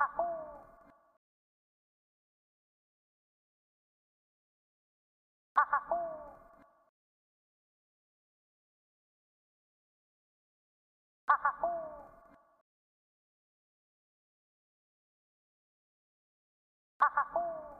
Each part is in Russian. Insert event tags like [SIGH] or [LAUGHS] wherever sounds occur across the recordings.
Ha ha ha!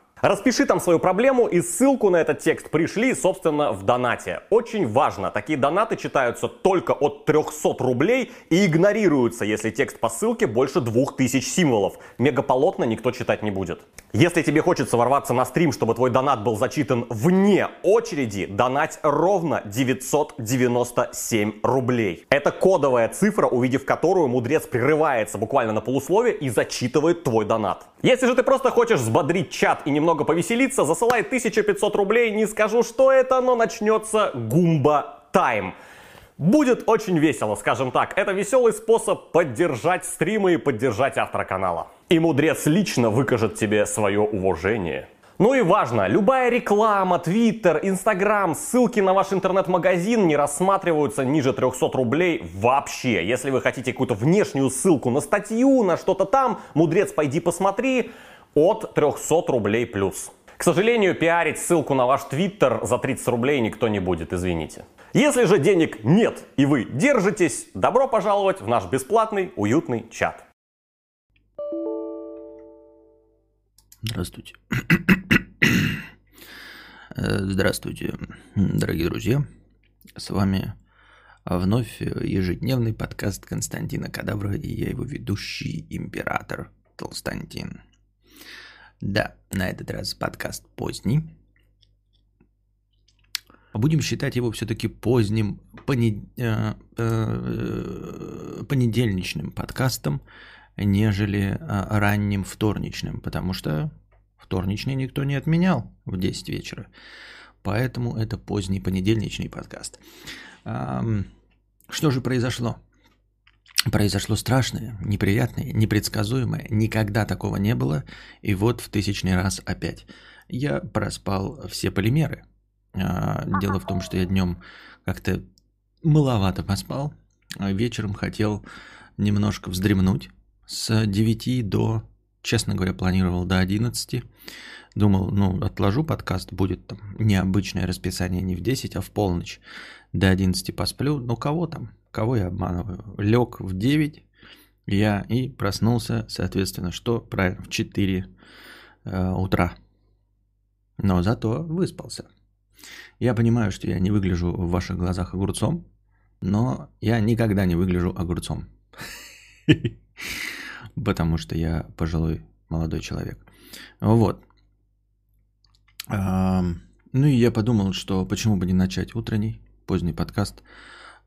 Распиши там свою проблему и ссылку на этот текст пришли, собственно, в донате. Очень важно, такие донаты читаются только от 300 рублей и игнорируются, если текст по ссылке больше 2000 символов. Мегаполотно никто читать не будет. Если тебе хочется ворваться на стрим, чтобы твой донат был зачитан вне очереди, донать ровно 997 рублей. Это кодовая цифра, увидев которую мудрец прерывается буквально на полусловие и зачитывает твой донат. Если же ты просто хочешь взбодрить чат и немного повеселиться, засылай 1500 рублей, не скажу, что это, но начнется гумба тайм. Будет очень весело, скажем так. Это веселый способ поддержать стримы и поддержать автора канала. И мудрец лично выкажет тебе свое уважение. Ну и важно, любая реклама, твиттер, инстаграм, ссылки на ваш интернет-магазин не рассматриваются ниже 300 рублей вообще. Если вы хотите какую-то внешнюю ссылку на статью, на что-то там, мудрец, пойди посмотри, от 300 рублей плюс. К сожалению, пиарить ссылку на ваш твиттер за 30 рублей никто не будет, извините. Если же денег нет и вы держитесь, добро пожаловать в наш бесплатный уютный чат. Здравствуйте. Э, здравствуйте, дорогие друзья. С вами вновь ежедневный подкаст Константина Кадавра и я его ведущий император Толстантин. Да, на этот раз подкаст поздний. Будем считать его все-таки поздним. Э, э, понедельничным подкастом, нежели ранним вторничным, потому что вторничный никто не отменял в 10 вечера. Поэтому это поздний понедельничный подкаст. Что же произошло? произошло страшное, неприятное, непредсказуемое. Никогда такого не было. И вот в тысячный раз опять. Я проспал все полимеры. А, дело в том, что я днем как-то маловато поспал. Вечером хотел немножко вздремнуть. С 9 до, честно говоря, планировал до 11. Думал, ну, отложу подкаст, будет там необычное расписание не в 10, а в полночь. До 11 посплю. Ну, кого там? Кого я обманываю? Лег в 9 я и проснулся, соответственно, что? Правильно, в 4 э, утра. Но зато выспался. Я понимаю, что я не выгляжу в ваших глазах огурцом, но я никогда не выгляжу огурцом. [LAUGHS] Потому что я пожилой молодой человек. Вот. Ну и я подумал, что почему бы не начать утренний, поздний подкаст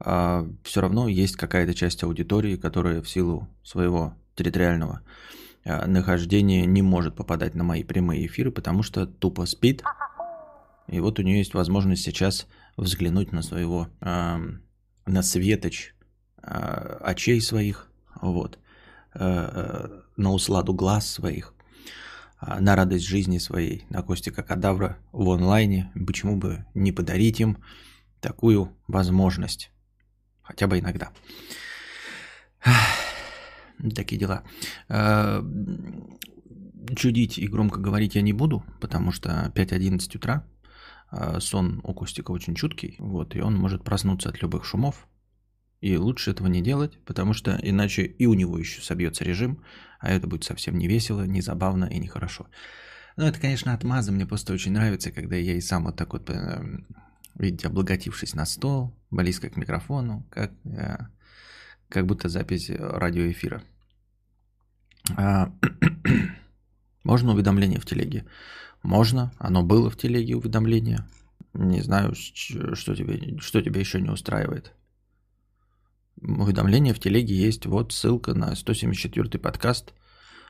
а, все равно есть какая-то часть аудитории, которая в силу своего территориального а, нахождения не может попадать на мои прямые эфиры, потому что тупо спит. И вот у нее есть возможность сейчас взглянуть на своего, на светоч э, очей своих, вот, на усладу глаз своих, э, на радость жизни своей, на Костика Кадавра в онлайне. Почему бы не подарить им такую возможность? Хотя бы иногда. Такие дела. Э, чудить и громко говорить я не буду, потому что 5-11 утра э, сон у Костика очень чуткий, вот, и он может проснуться от любых шумов. И лучше этого не делать, потому что иначе и у него еще собьется режим, а это будет совсем не весело, не забавно и нехорошо. Ну, это, конечно, отмаза. Мне просто очень нравится, когда я и сам вот так вот э, Видите, облаготившись на стол, близко к микрофону, как, э, как будто запись радиоэфира. А, [CLEARS THROAT] можно уведомление в телеге? Можно, оно было в телеге уведомление. Не знаю, что тебе, что тебя еще не устраивает. Уведомление в телеге есть. Вот ссылка на 174 подкаст,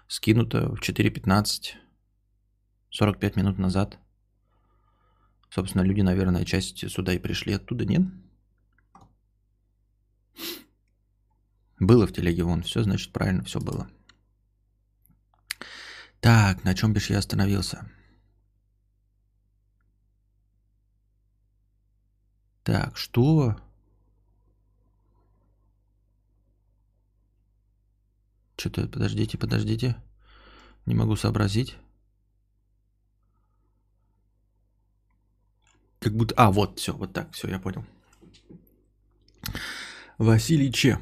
скинута в 4.15, 45 минут назад – Собственно, люди, наверное, часть сюда и пришли оттуда, нет? Было в телеге вон, все, значит, правильно все было. Так, на чем бишь я остановился? Так, что? Что-то, подождите, подождите. Не могу сообразить. Как будто... А, вот, все, вот так, все, я понял. Василий Че.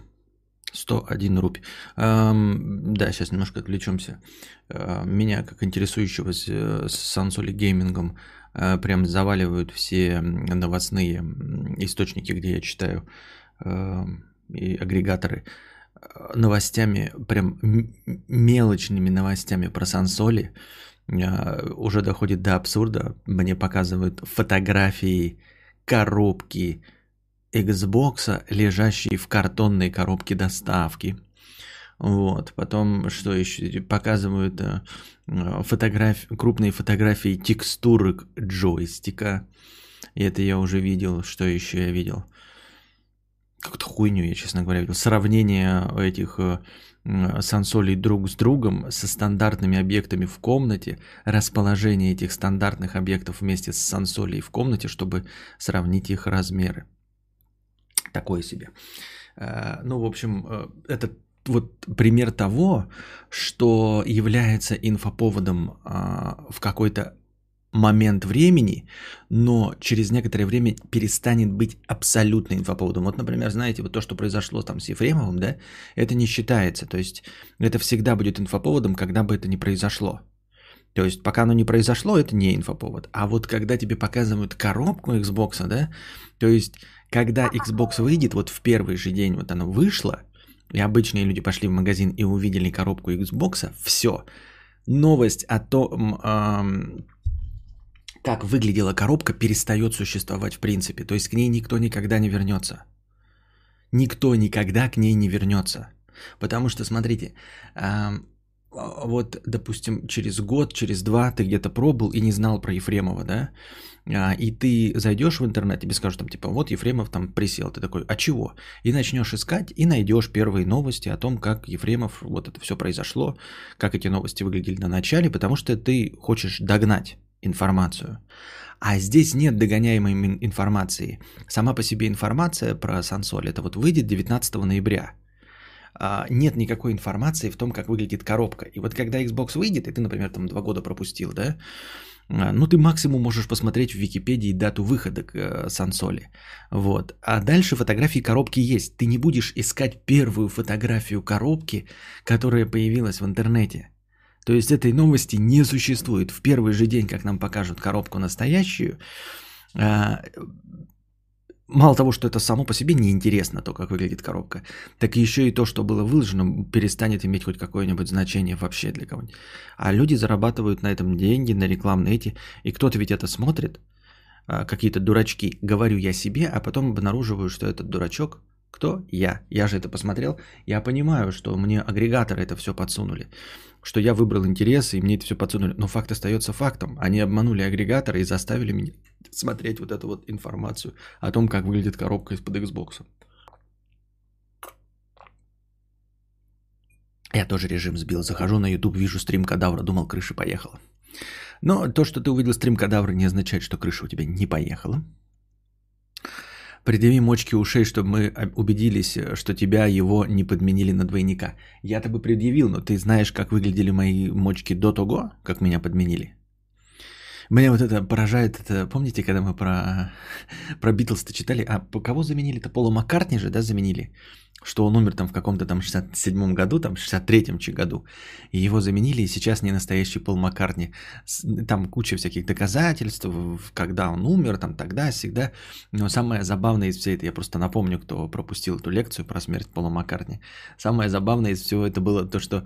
101 рупий. Эм, да, сейчас немножко отвлечемся. Э, меня, как интересующегося э, сансоли геймингом, э, прям заваливают все новостные источники, где я читаю э, и агрегаторы э, новостями, прям мелочными новостями про сансоли. Э, уже доходит до абсурда. Мне показывают фотографии коробки Xbox, лежащие в картонной коробке доставки. Вот, потом что еще показывают э, фотограф... крупные фотографии текстурок джойстика. И это я уже видел. Что еще я видел? Как-то хуйню я, честно говоря, видел. Сравнение этих э, сансолей друг с другом, со стандартными объектами в комнате, расположение этих стандартных объектов вместе с сансолей в комнате, чтобы сравнить их размеры. Такое себе. Э, ну, в общем, э, это вот пример того, что является инфоповодом а, в какой-то момент времени, но через некоторое время перестанет быть абсолютно инфоповодом. Вот, например, знаете, вот то, что произошло там с Ефремовым, да, это не считается. То есть это всегда будет инфоповодом, когда бы это ни произошло. То есть пока оно не произошло, это не инфоповод. А вот когда тебе показывают коробку Xbox, да, то есть когда Xbox выйдет, вот в первый же день вот оно вышло, и обычные люди пошли в магазин и увидели коробку Xbox, все. Новость о том, эм, как выглядела коробка, перестает существовать в принципе. То есть к ней никто никогда не вернется. Никто никогда к ней не вернется. Потому что, смотрите, вот, допустим, через год, через два ты где-то пробовал и не знал про Ефремова, да? А, и ты зайдешь в интернет, тебе скажут там типа, вот Ефремов там присел, ты такой, а чего? И начнешь искать и найдешь первые новости о том, как Ефремов, вот это все произошло, как эти новости выглядели на начале, потому что ты хочешь догнать информацию. А здесь нет догоняемой информации. Сама по себе информация про Сансоль, это вот выйдет 19 ноября. А, нет никакой информации в том, как выглядит коробка. И вот когда Xbox выйдет, и ты, например, там два года пропустил, да, а, ну, ты максимум можешь посмотреть в Википедии дату выхода к э, Сансоли. Вот. А дальше фотографии коробки есть. Ты не будешь искать первую фотографию коробки, которая появилась в интернете. То есть этой новости не существует. В первый же день, как нам покажут коробку настоящую, а, мало того, что это само по себе неинтересно, то, как выглядит коробка, так еще и то, что было выложено, перестанет иметь хоть какое-нибудь значение вообще для кого-нибудь. А люди зарабатывают на этом деньги, на рекламные эти, и кто-то ведь это смотрит, а, какие-то дурачки, говорю я себе, а потом обнаруживаю, что этот дурачок, кто? Я. Я же это посмотрел, я понимаю, что мне агрегаторы это все подсунули что я выбрал интересы, и мне это все подсунули. Но факт остается фактом. Они обманули агрегаторы и заставили меня смотреть вот эту вот информацию о том, как выглядит коробка из-под Xbox. Я тоже режим сбил. Захожу на YouTube, вижу стрим кадавра, думал, крыша поехала. Но то, что ты увидел стрим кадавра, не означает, что крыша у тебя не поехала. Предъяви мочки ушей, чтобы мы убедились, что тебя его не подменили на двойника. Я-то бы предъявил, но ты знаешь, как выглядели мои мочки до того, как меня подменили? Меня вот это поражает, это, помните, когда мы про, [LAUGHS] про Битлз-то читали, а кого заменили-то? Пола Маккартни же, да, заменили? Что он умер там в каком-то там 67-м году, там 63-м году, и его заменили, и сейчас не настоящий Пол Маккартни. Там куча всяких доказательств, когда он умер, там тогда, всегда. Но самое забавное из всей это, я просто напомню, кто пропустил эту лекцию про смерть Пола Маккартни. Самое забавное из всего это было то, что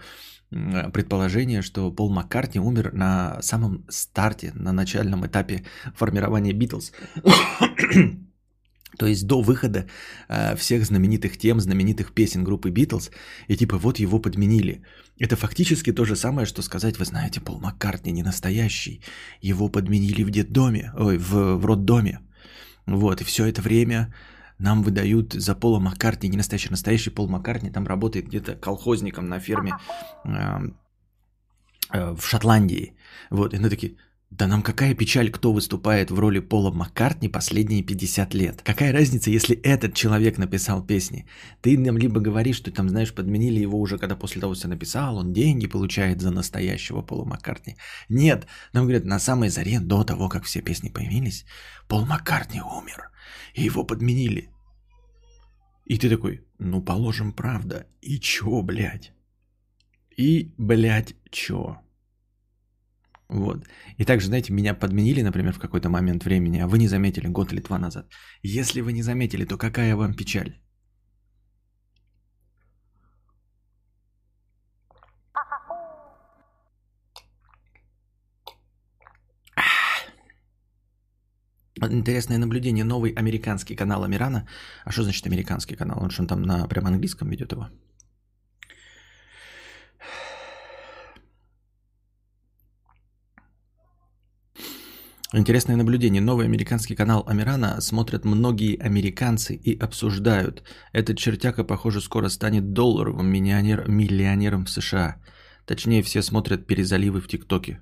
предположение, что Пол Маккартни умер на самом старте, на начальном этапе формирования Битлз. [COUGHS] То есть до выхода э, всех знаменитых тем, знаменитых песен группы Битлз, и типа вот его подменили. Это фактически то же самое, что сказать, вы знаете, Пол Маккартни не настоящий, его подменили в детдоме, ой, в, в роддоме. Вот, и все это время нам выдают за Пола Маккартни, не настоящий, настоящий Пол Маккартни, там работает где-то колхозником на ферме э, э, в Шотландии. Вот, и мы такие, да нам какая печаль, кто выступает в роли Пола Маккартни последние 50 лет. Какая разница, если этот человек написал песни? Ты нам либо говоришь, что там, знаешь, подменили его уже, когда после того, что написал, он деньги получает за настоящего Пола Маккартни. Нет, нам говорят, на самой заре, до того, как все песни появились, Пол Маккартни умер, и его подменили. И ты такой, ну, положим, правда. И чё, блядь? И, блядь, чё? Вот. И также, знаете, меня подменили, например, в какой-то момент времени, а вы не заметили год или два назад. Если вы не заметили, то какая вам печаль? Интересное наблюдение. Новый американский канал Амирана. А что значит американский канал? Он что там на прям английском ведет его? Интересное наблюдение. Новый американский канал Амирана смотрят многие американцы и обсуждают. Этот чертяка, похоже, скоро станет долларовым миллионер, миллионером в США. Точнее, все смотрят перезаливы в ТикТоке.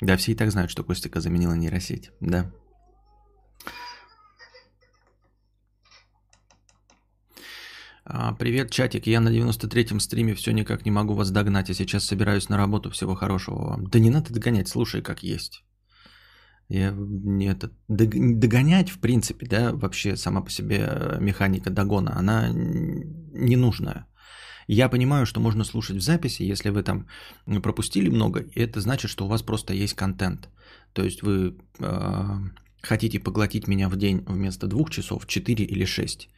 Да, все и так знают, что Костика заменила нейросеть. Да. Привет, чатик. Я на 93-м стриме все никак не могу вас догнать. Я сейчас собираюсь на работу. Всего хорошего вам. Да не надо догонять, слушай, как есть. Я не это, догонять, в принципе, да, вообще сама по себе э, механика догона, она ненужная. Я понимаю, что можно слушать в записи, если вы там пропустили много, и это значит, что у вас просто есть контент. То есть вы э, хотите поглотить меня в день вместо двух часов, 4 или 6.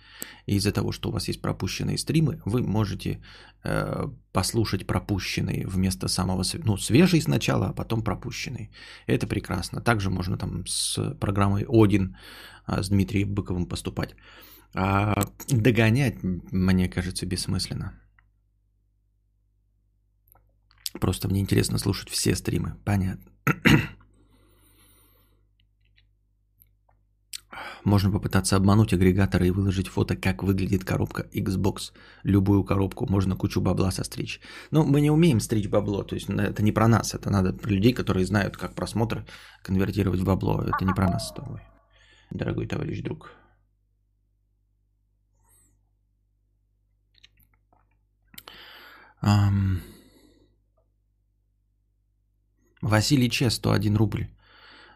И из-за того, что у вас есть пропущенные стримы, вы можете э, послушать пропущенные вместо самого, ну, свежий сначала, а потом пропущенный. Это прекрасно. Также можно там с программой Один э, с Дмитрием Быковым поступать. А догонять, мне кажется, бессмысленно. Просто мне интересно слушать все стримы. Понятно. Можно попытаться обмануть агрегатора и выложить фото, как выглядит коробка Xbox. Любую коробку можно кучу бабла состричь. Но мы не умеем стричь бабло, то есть это не про нас, это надо про людей, которые знают, как просмотр конвертировать в бабло. Это не про нас с тобой, дорогой товарищ друг. Um... Василий Че, 101 рубль.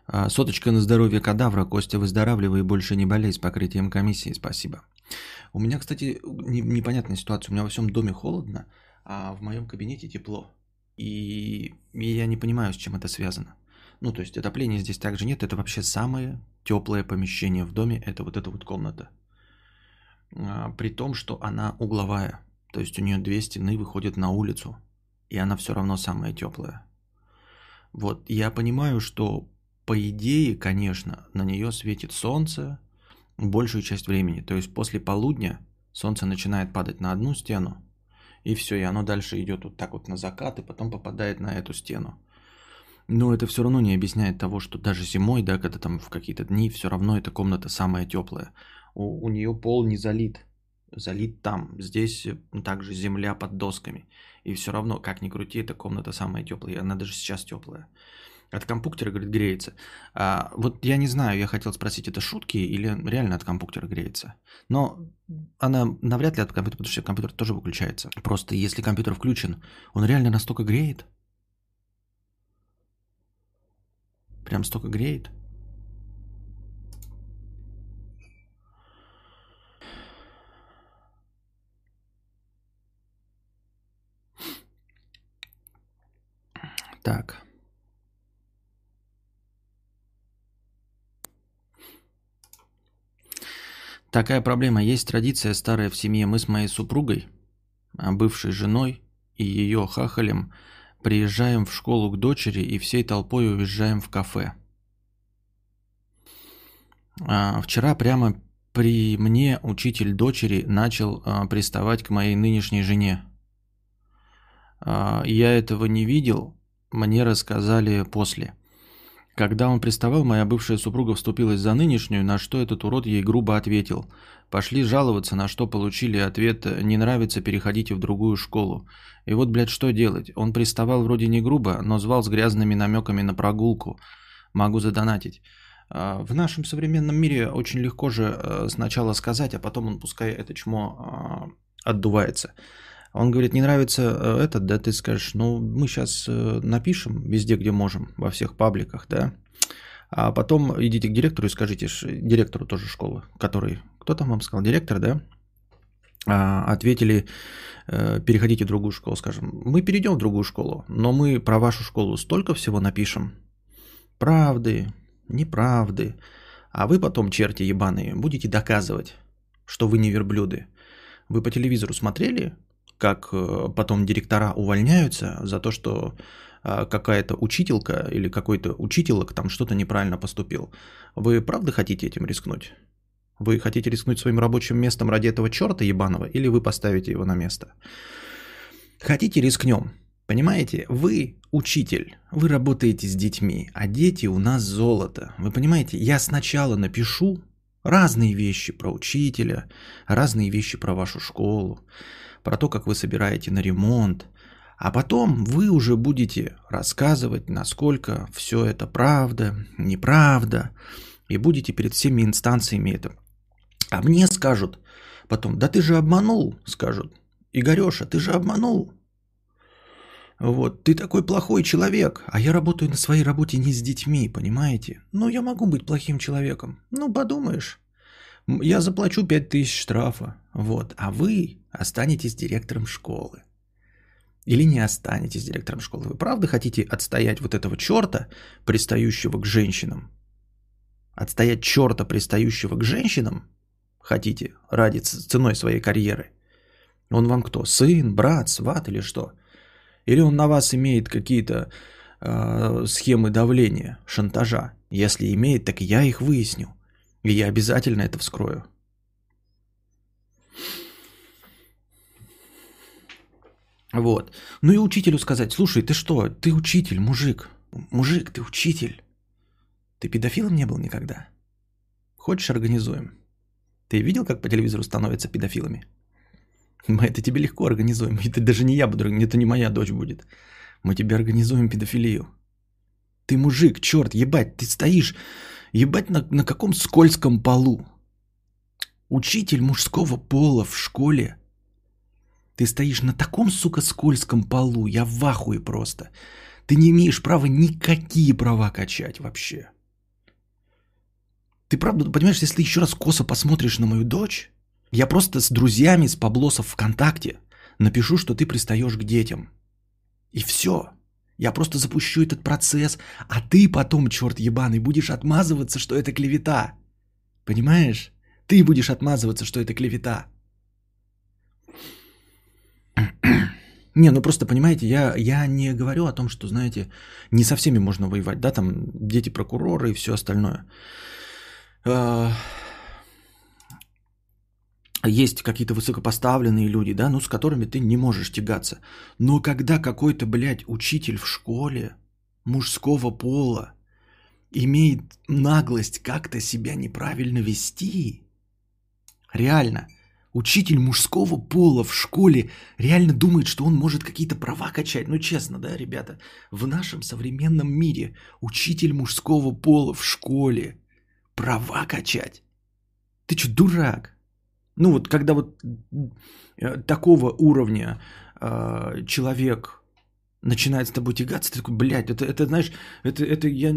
А, соточка на здоровье кадавра. Костя, выздоравливай и больше не болей с покрытием комиссии. Спасибо. У меня, кстати, непонятная ситуация. У меня во всем доме холодно, а в моем кабинете тепло. И, я не понимаю, с чем это связано. Ну, то есть отопления здесь также нет. Это вообще самое теплое помещение в доме. Это вот эта вот комната. А, при том, что она угловая. То есть у нее две стены выходят на улицу. И она все равно самая теплая. Вот, я понимаю, что по идее, конечно, на нее светит солнце большую часть времени. То есть после полудня солнце начинает падать на одну стену, и все, и оно дальше идет вот так вот на закат, и потом попадает на эту стену. Но это все равно не объясняет того, что даже зимой, да, когда там в какие-то дни, все равно эта комната самая теплая. У, у нее пол не залит, залит там. Здесь также земля под досками. И все равно, как ни крути, эта комната самая теплая. Она даже сейчас теплая. От компьютера, говорит, греется. А, вот я не знаю, я хотел спросить, это шутки или реально от компьютера греется. Но она навряд ли от компьютера, потому что компьютер тоже выключается. Просто если компьютер включен, он реально настолько греет? Прям столько греет? Так. Такая проблема. Есть традиция старая в семье. Мы с моей супругой, а, бывшей женой и ее хахалем приезжаем в школу к дочери и всей толпой уезжаем в кафе. А, вчера прямо при мне учитель дочери начал а, приставать к моей нынешней жене. Я этого не видел, мне рассказали после. Когда он приставал, моя бывшая супруга вступилась за нынешнюю, на что этот урод ей грубо ответил. Пошли жаловаться, на что получили ответ «не нравится, переходите в другую школу». И вот, блядь, что делать? Он приставал вроде не грубо, но звал с грязными намеками на прогулку. Могу задонатить. А, в нашем современном мире очень легко же э, сначала сказать, а потом он пускай это чмо а, отдувается. Он говорит, не нравится э, этот, да, ты скажешь, ну, мы сейчас э, напишем везде, где можем, во всех пабликах, да, а потом идите к директору и скажите, директору тоже школы, который, кто там вам сказал, директор, да, а, ответили, э, переходите в другую школу, скажем, мы перейдем в другую школу, но мы про вашу школу столько всего напишем, правды, неправды, а вы потом, черти ебаные, будете доказывать, что вы не верблюды. Вы по телевизору смотрели, как э, потом директора увольняются за то, что э, какая-то учителька или какой-то учителок там что-то неправильно поступил. Вы правда хотите этим рискнуть? Вы хотите рискнуть своим рабочим местом ради этого черта ебаного или вы поставите его на место? Хотите рискнем? Понимаете, вы учитель, вы работаете с детьми, а дети у нас золото. Вы понимаете, я сначала напишу разные вещи про учителя, разные вещи про вашу школу про то, как вы собираете на ремонт, а потом вы уже будете рассказывать, насколько все это правда, неправда, и будете перед всеми инстанциями это. А мне скажут потом, да ты же обманул, скажут. Игореша, ты же обманул. Вот, ты такой плохой человек, а я работаю на своей работе не с детьми, понимаете? Ну, я могу быть плохим человеком. Ну, подумаешь. Я заплачу 5000 штрафа. Вот. А вы останетесь директором школы. Или не останетесь директором школы. Вы правда хотите отстоять вот этого черта, пристающего к женщинам? Отстоять черта, пристающего к женщинам? Хотите ради ценой своей карьеры? Он вам кто? Сын, брат, сват или что? Или он на вас имеет какие-то э, схемы давления, шантажа? Если имеет, так я их выясню. И я обязательно это вскрою. Вот. Ну и учителю сказать, слушай, ты что, ты учитель, мужик. Мужик, ты учитель. Ты педофилом не был никогда? Хочешь, организуем? Ты видел, как по телевизору становятся педофилами? Мы это тебе легко организуем. Это даже не я буду, это не моя дочь будет. Мы тебе организуем педофилию. Ты мужик, черт, ебать, ты стоишь, ебать на, на каком скользком полу. Учитель мужского пола в школе – ты стоишь на таком, сука, скользком полу. Я в ахуе просто. Ты не имеешь права никакие права качать вообще. Ты правда понимаешь, если еще раз косо посмотришь на мою дочь, я просто с друзьями, с Паблосов ВКонтакте напишу, что ты пристаешь к детям. И все. Я просто запущу этот процесс, а ты потом, черт ебаный, будешь отмазываться, что это клевета. Понимаешь? Ты будешь отмазываться, что это клевета. Не, ну просто понимаете, я, я не говорю о том, что, знаете, не со всеми можно воевать, да, там дети прокуроры и все остальное. А, есть какие-то высокопоставленные люди, да, ну с которыми ты не можешь тягаться. Но когда какой-то, блядь, учитель в школе мужского пола имеет наглость как-то себя неправильно вести, реально – Учитель мужского пола в школе реально думает, что он может какие-то права качать. Ну, честно, да, ребята, в нашем современном мире учитель мужского пола в школе права качать. Ты что, дурак? Ну, вот когда вот э, такого уровня э, человек начинает с тобой тягаться, ты такой, блядь, это, это знаешь, это, это я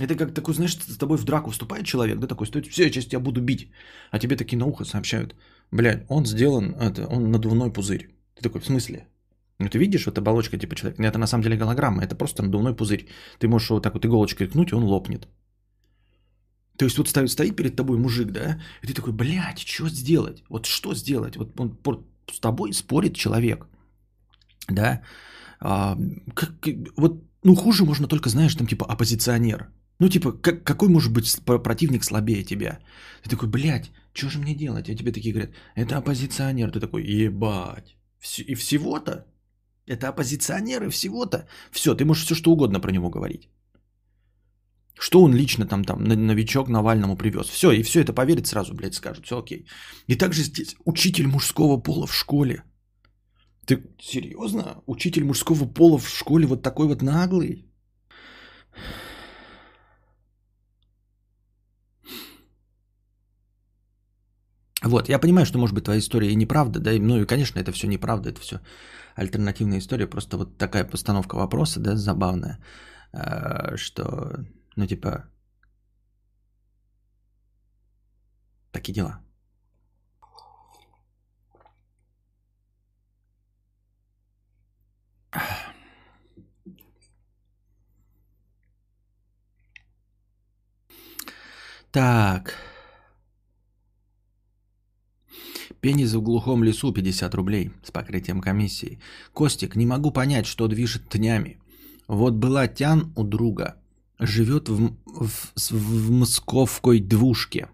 это как такой, знаешь, с тобой в драку вступает человек, да, такой, стоит, все, я сейчас тебя буду бить. А тебе такие на ухо сообщают, блядь, он сделан, это, он надувной пузырь. Ты такой, в смысле? Ну, ты видишь, вот оболочка типа человека. Это на самом деле голограмма, это просто надувной пузырь. Ты можешь вот так вот иголочкой ткнуть, и он лопнет. То есть вот стоит, стоит перед тобой мужик, да, и ты такой, блядь, что сделать? Вот что сделать? Вот он с тобой спорит человек, да, а, как, вот, ну, хуже можно только, знаешь, там типа оппозиционер. Ну, типа, как, какой может быть противник слабее тебя? Ты такой, блядь, что же мне делать? А тебе такие говорят, это оппозиционер. Ты такой, ебать. И всего-то? Это оппозиционер и всего-то? Все, ты можешь все что угодно про него говорить. Что он лично там, там, новичок Навальному привез. Все, и все это поверит сразу, блядь, скажут, все окей. И также здесь учитель мужского пола в школе. Ты серьезно? Учитель мужского пола в школе вот такой вот наглый? Вот, я понимаю, что, может быть, твоя история и неправда, да, ну и, конечно, это все неправда, это все альтернативная история, просто вот такая постановка вопроса, да, забавная, э, что, ну, типа, такие дела. Так. Пенис в глухом лесу 50 рублей с покрытием комиссии. Костик, не могу понять, что движет тнями. Вот была тян у друга. Живет в, в, в московской двушке.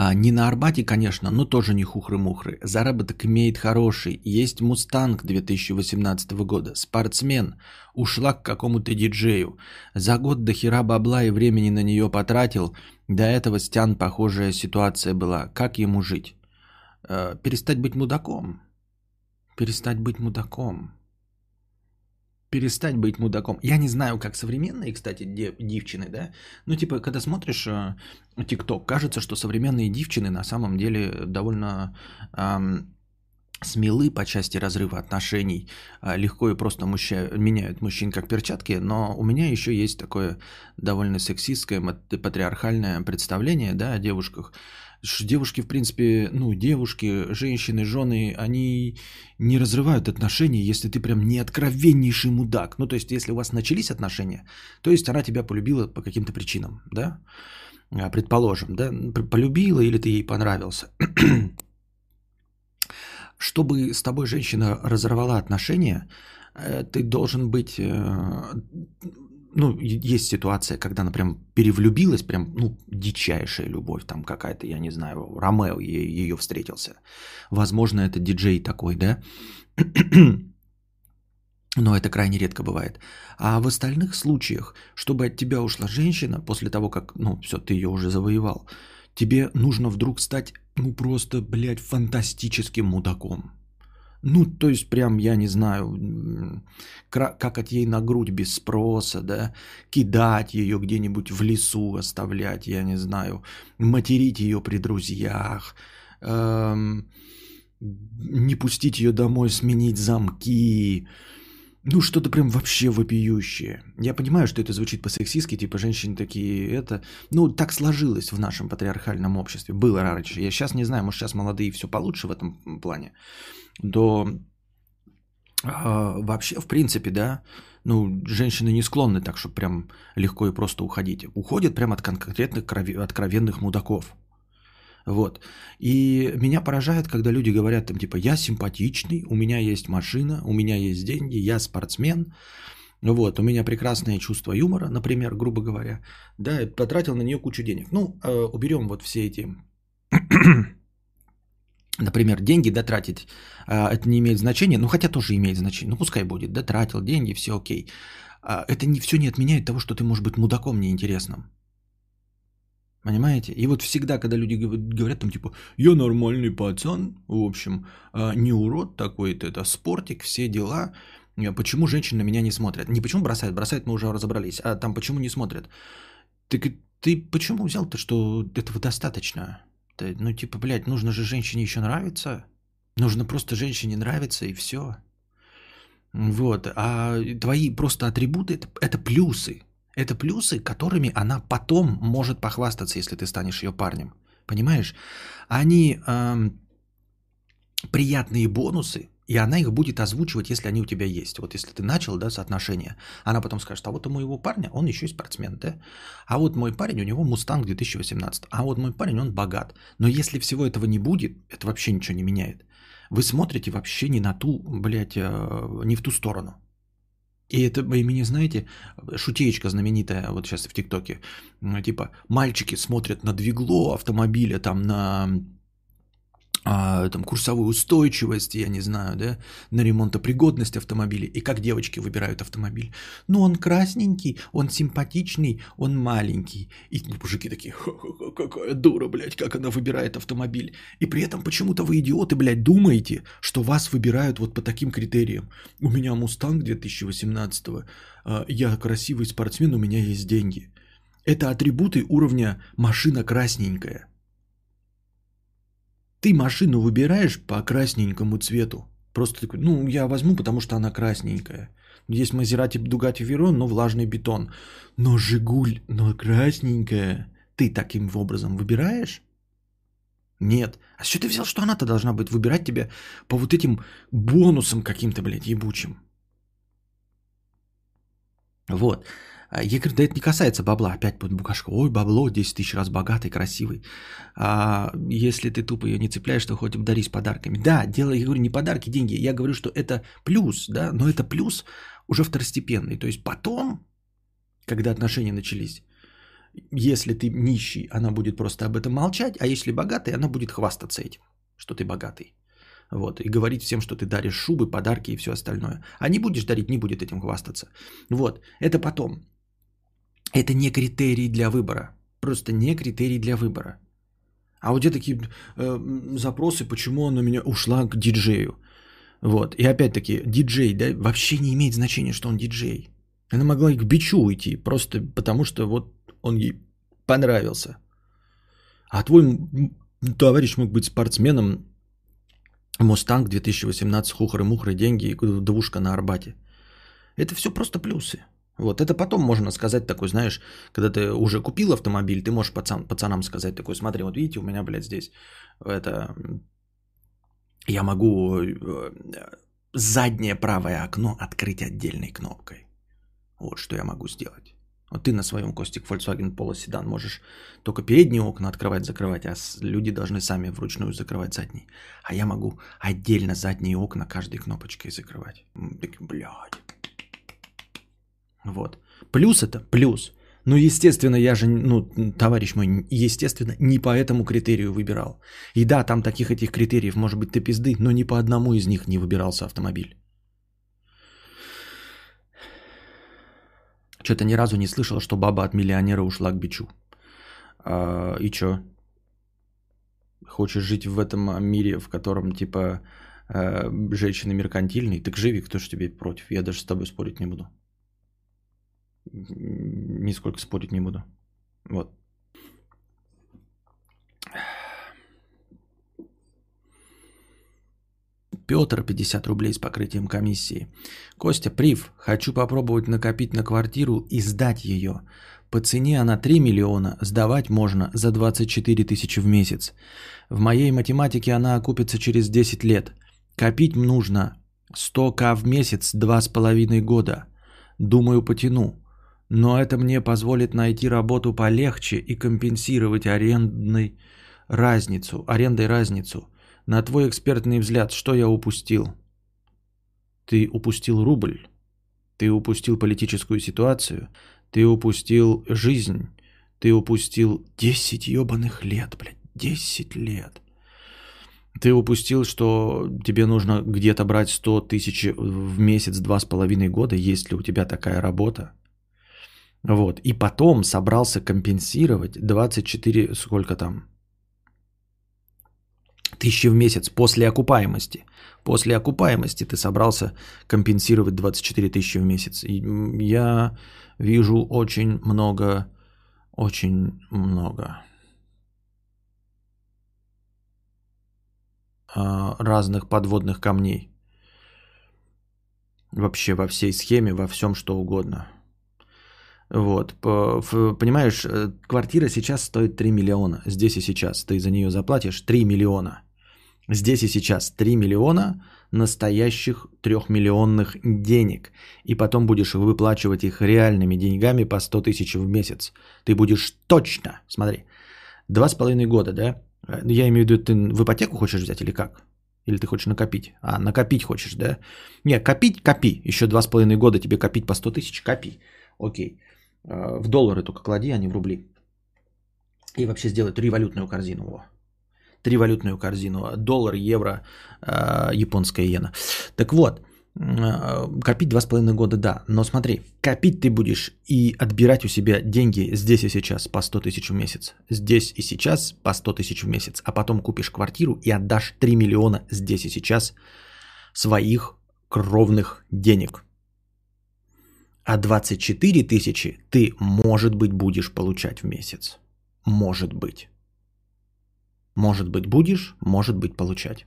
А, не на Арбате, конечно, но тоже не хухры-мухры. Заработок имеет хороший. Есть Мустанг 2018 года. Спортсмен. Ушла к какому-то диджею. За год до хера бабла и времени на нее потратил. До этого Стян похожая ситуация была. Как ему жить? Э, перестать быть мудаком. Перестать быть мудаком. Перестать быть мудаком. Я не знаю, как современные, кстати, девчины, да? Ну, типа, когда смотришь э, ТикТок, кажется, что современные девчины на самом деле довольно эм, смелы по части разрыва отношений, э, легко и просто мужча... меняют мужчин как перчатки, но у меня еще есть такое довольно сексистское, патриархальное представление да, о девушках. Девушки, в принципе, ну, девушки, женщины, жены, они не разрывают отношения, если ты прям не откровеннейший мудак. Ну, то есть, если у вас начались отношения, то есть она тебя полюбила по каким-то причинам, да? А, предположим, да? Полюбила или ты ей понравился. [CLEARS THROAT] Чтобы с тобой женщина разорвала отношения, э, ты должен быть э, ну, есть ситуация, когда она прям перевлюбилась, прям, ну, дичайшая любовь, там какая-то, я не знаю, Ромео ее встретился. Возможно, это диджей такой, да? [CLEARS THROAT] Но это крайне редко бывает. А в остальных случаях, чтобы от тебя ушла женщина, после того, как, ну, все, ты ее уже завоевал, тебе нужно вдруг стать, ну, просто, блядь, фантастическим мудаком. Ну, то есть, прям, я не знаю, какать ей на грудь без спроса, да, кидать ее где-нибудь в лесу, оставлять, я не знаю, материть ее при друзьях, эм, не пустить ее домой, сменить замки, ну, что-то прям вообще вопиющее. Я понимаю, что это звучит по-сексистски, типа женщины такие, это... Ну, так сложилось в нашем патриархальном обществе. Было раньше. Я сейчас не знаю, может, сейчас молодые все получше в этом плане до э, вообще, в принципе, да, ну, женщины не склонны так, чтобы прям легко и просто уходить. Уходят прям от конкретных откровенных мудаков. Вот. И меня поражает, когда люди говорят там типа, я симпатичный, у меня есть машина, у меня есть деньги, я спортсмен, вот, у меня прекрасное чувство юмора, например, грубо говоря, да, потратил на нее кучу денег. Ну, э, уберем вот все эти [CLEARS THROAT] например, деньги дотратить, а, это не имеет значения, ну хотя тоже имеет значение, ну пускай будет, дотратил деньги, все окей. А, это не, все не отменяет того, что ты можешь быть мудаком неинтересным. Понимаете? И вот всегда, когда люди говорят там типа, я нормальный пацан, в общем, а, не урод такой-то, это спортик, все дела, почему женщины на меня не смотрят? Не почему бросают, бросают мы уже разобрались, а там почему не смотрят? Ты, ты почему взял-то, что этого достаточно? Ну, типа, блядь, нужно же женщине еще нравиться. Нужно просто женщине нравиться и все. Вот. А твои просто атрибуты это плюсы. Это плюсы, которыми она потом может похвастаться, если ты станешь ее парнем. Понимаешь? Они эм, приятные бонусы, и она их будет озвучивать, если они у тебя есть. Вот если ты начал, да, соотношение, она потом скажет, а вот у моего парня, он еще и спортсмен, да? А вот мой парень, у него Мустанг 2018. А вот мой парень, он богат. Но если всего этого не будет, это вообще ничего не меняет. Вы смотрите вообще не на ту, блядь, э, не в ту сторону. И это, вы меня знаете, шутеечка знаменитая вот сейчас в ТикТоке. Типа, мальчики смотрят на двигло автомобиля, там на а, там, курсовую устойчивость, я не знаю, да, на ремонтопригодность автомобиля. И как девочки выбирают автомобиль? Ну, он красненький, он симпатичный, он маленький. И мужики такие, какая дура, блядь, как она выбирает автомобиль. И при этом почему-то вы, идиоты, блядь, думаете, что вас выбирают вот по таким критериям. У меня Мустанг 2018 а, я красивый спортсмен, у меня есть деньги. Это атрибуты уровня машина красненькая. Ты машину выбираешь по красненькому цвету. Просто такой, ну, я возьму, потому что она красненькая. Есть Мазерати Дугати Верон, но влажный бетон. Но Жигуль, но красненькая. Ты таким образом выбираешь? Нет. А что ты взял, что она-то должна быть выбирать тебя по вот этим бонусам каким-то, блядь, ебучим? Вот. А, я говорю, да это не касается бабла. Опять под букашка. Ой, бабло, 10 тысяч раз богатый, красивый. А если ты тупо ее не цепляешь, то хоть обдарись подарками. Да, дело, я говорю, не подарки, деньги. Я говорю, что это плюс, да, но это плюс уже второстепенный. То есть потом, когда отношения начались, если ты нищий, она будет просто об этом молчать, а если богатый, она будет хвастаться этим, что ты богатый. Вот, и говорить всем, что ты даришь шубы, подарки и все остальное. А не будешь дарить, не будет этим хвастаться. Вот, это потом. Это не критерий для выбора. Просто не критерий для выбора. А вот где такие э, запросы, почему она меня ушла к диджею. Вот. И опять-таки, диджей, да, вообще не имеет значения, что он диджей. Она могла и к бичу уйти, просто потому что вот он ей понравился. А твой товарищ мог быть спортсменом, Мустанг 2018, хухры-мухры, деньги и двушка на Арбате. Это все просто плюсы. Вот, это потом можно сказать такой, знаешь, когда ты уже купил автомобиль, ты можешь пацан, пацанам сказать такой, смотри, вот видите, у меня, блядь, здесь это... Я могу э, заднее правое окно открыть отдельной кнопкой. Вот что я могу сделать. Вот ты на своем Костик Volkswagen Polo седан можешь только передние окна открывать, закрывать, а люди должны сами вручную закрывать задние. А я могу отдельно задние окна каждой кнопочкой закрывать. Так, блядь. Вот. Плюс это плюс. Ну, естественно, я же, ну, товарищ мой, естественно, не по этому критерию выбирал. И да, там таких этих критериев, может быть, ты пизды, но ни по одному из них не выбирался автомобиль. Что-то ни разу не слышал, что баба от миллионера ушла к бичу. А, и чё? Хочешь жить в этом мире, в котором, типа, э, женщины меркантильные? Так живи, кто ж тебе против? Я даже с тобой спорить не буду нисколько спорить не буду. Вот. Петр, 50 рублей с покрытием комиссии. Костя, прив, хочу попробовать накопить на квартиру и сдать ее. По цене она 3 миллиона, сдавать можно за 24 тысячи в месяц. В моей математике она окупится через 10 лет. Копить нужно 100к в месяц 2,5 года. Думаю, потяну но это мне позволит найти работу полегче и компенсировать арендной разницу, арендой разницу. На твой экспертный взгляд, что я упустил? Ты упустил рубль, ты упустил политическую ситуацию, ты упустил жизнь, ты упустил 10 ебаных лет, блядь, 10 лет. Ты упустил, что тебе нужно где-то брать 100 тысяч в месяц, два с половиной года, есть ли у тебя такая работа. Вот. И потом собрался компенсировать 24, сколько там, тысячи в месяц после окупаемости. После окупаемости ты собрался компенсировать 24 тысячи в месяц. И я вижу очень много, очень много а, разных подводных камней. Вообще во всей схеме, во всем что угодно – вот, понимаешь, э, квартира сейчас стоит 3 миллиона, здесь и сейчас. Ты за нее заплатишь 3 миллиона. Здесь и сейчас 3 миллиона настоящих трехмиллионных денег. И потом будешь выплачивать их реальными деньгами по 100 тысяч в месяц. Ты будешь точно, смотри, два с половиной года, да? Я имею в виду, ты в ипотеку хочешь взять или как? Или ты хочешь накопить? А, накопить хочешь, да? Не, копить, копи. Еще два с половиной года тебе копить по 100 тысяч, копи. Окей. В доллары только клади, а не в рубли. И вообще сделай револютную корзину. Во. Три валютную корзину. Доллар, евро, э, японская иена. Так вот, э, копить два с половиной года, да. Но смотри, копить ты будешь и отбирать у себя деньги здесь и сейчас по 100 тысяч в месяц. Здесь и сейчас по 100 тысяч в месяц. А потом купишь квартиру и отдашь 3 миллиона здесь и сейчас своих кровных денег. А 24 тысячи ты, может быть, будешь получать в месяц. Может быть. Может быть, будешь, может быть, получать.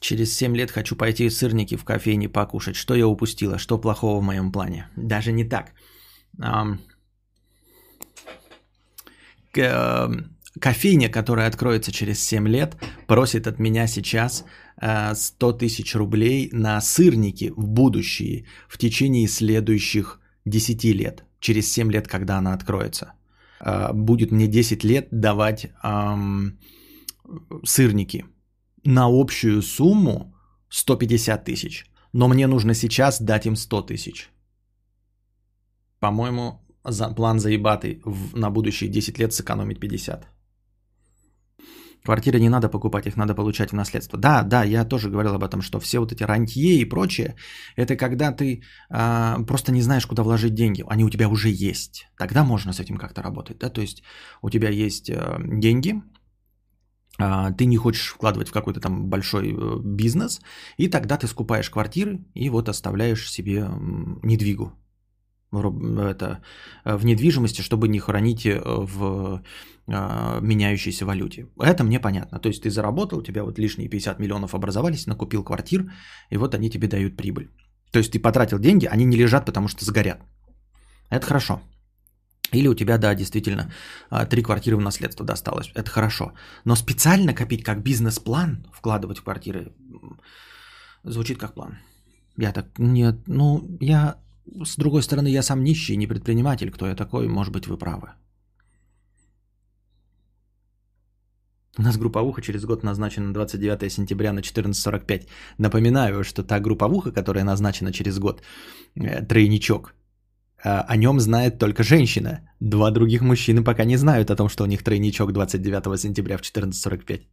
Через 7 лет хочу пойти сырники в кофейне покушать. Что я упустила? Что плохого в моем плане? Даже не так. Кофейня, которая откроется через 7 лет, просит от меня сейчас 100 э, тысяч рублей на сырники в будущее в течение следующих 10 лет. Через 7 лет, когда она откроется. Э, будет мне 10 лет давать эм, сырники на общую сумму 150 тысяч. Но мне нужно сейчас дать им 100 тысяч. По-моему, план заебатый в, на будущие 10 лет сэкономить 50. Квартиры не надо покупать, их надо получать в наследство. Да, да, я тоже говорил об этом, что все вот эти рантье и прочее, это когда ты а, просто не знаешь, куда вложить деньги. Они у тебя уже есть. Тогда можно с этим как-то работать. Да? То есть у тебя есть а, деньги, а, ты не хочешь вкладывать в какой-то там большой э, бизнес, и тогда ты скупаешь квартиры и вот оставляешь себе недвигу это, э, в недвижимости, чтобы не хранить э, в э, меняющейся валюте. Это мне понятно. То есть ты заработал, у тебя вот лишние 50 миллионов образовались, накупил квартир, и вот они тебе дают прибыль. То есть ты потратил деньги, они не лежат, потому что сгорят. Это хорошо. Или у тебя, да, действительно, три квартиры в наследство досталось. Это хорошо. Но специально копить как бизнес-план, вкладывать в квартиры, звучит как план. Я так, нет, ну, я с другой стороны, я сам нищий, не предприниматель. Кто я такой? Может быть, вы правы. У нас групповуха через год назначена на 29 сентября на 14.45. Напоминаю, что та групповуха, которая назначена через год, э, тройничок, э, о нем знает только женщина. Два других мужчины пока не знают о том, что у них тройничок 29 сентября в 14.45.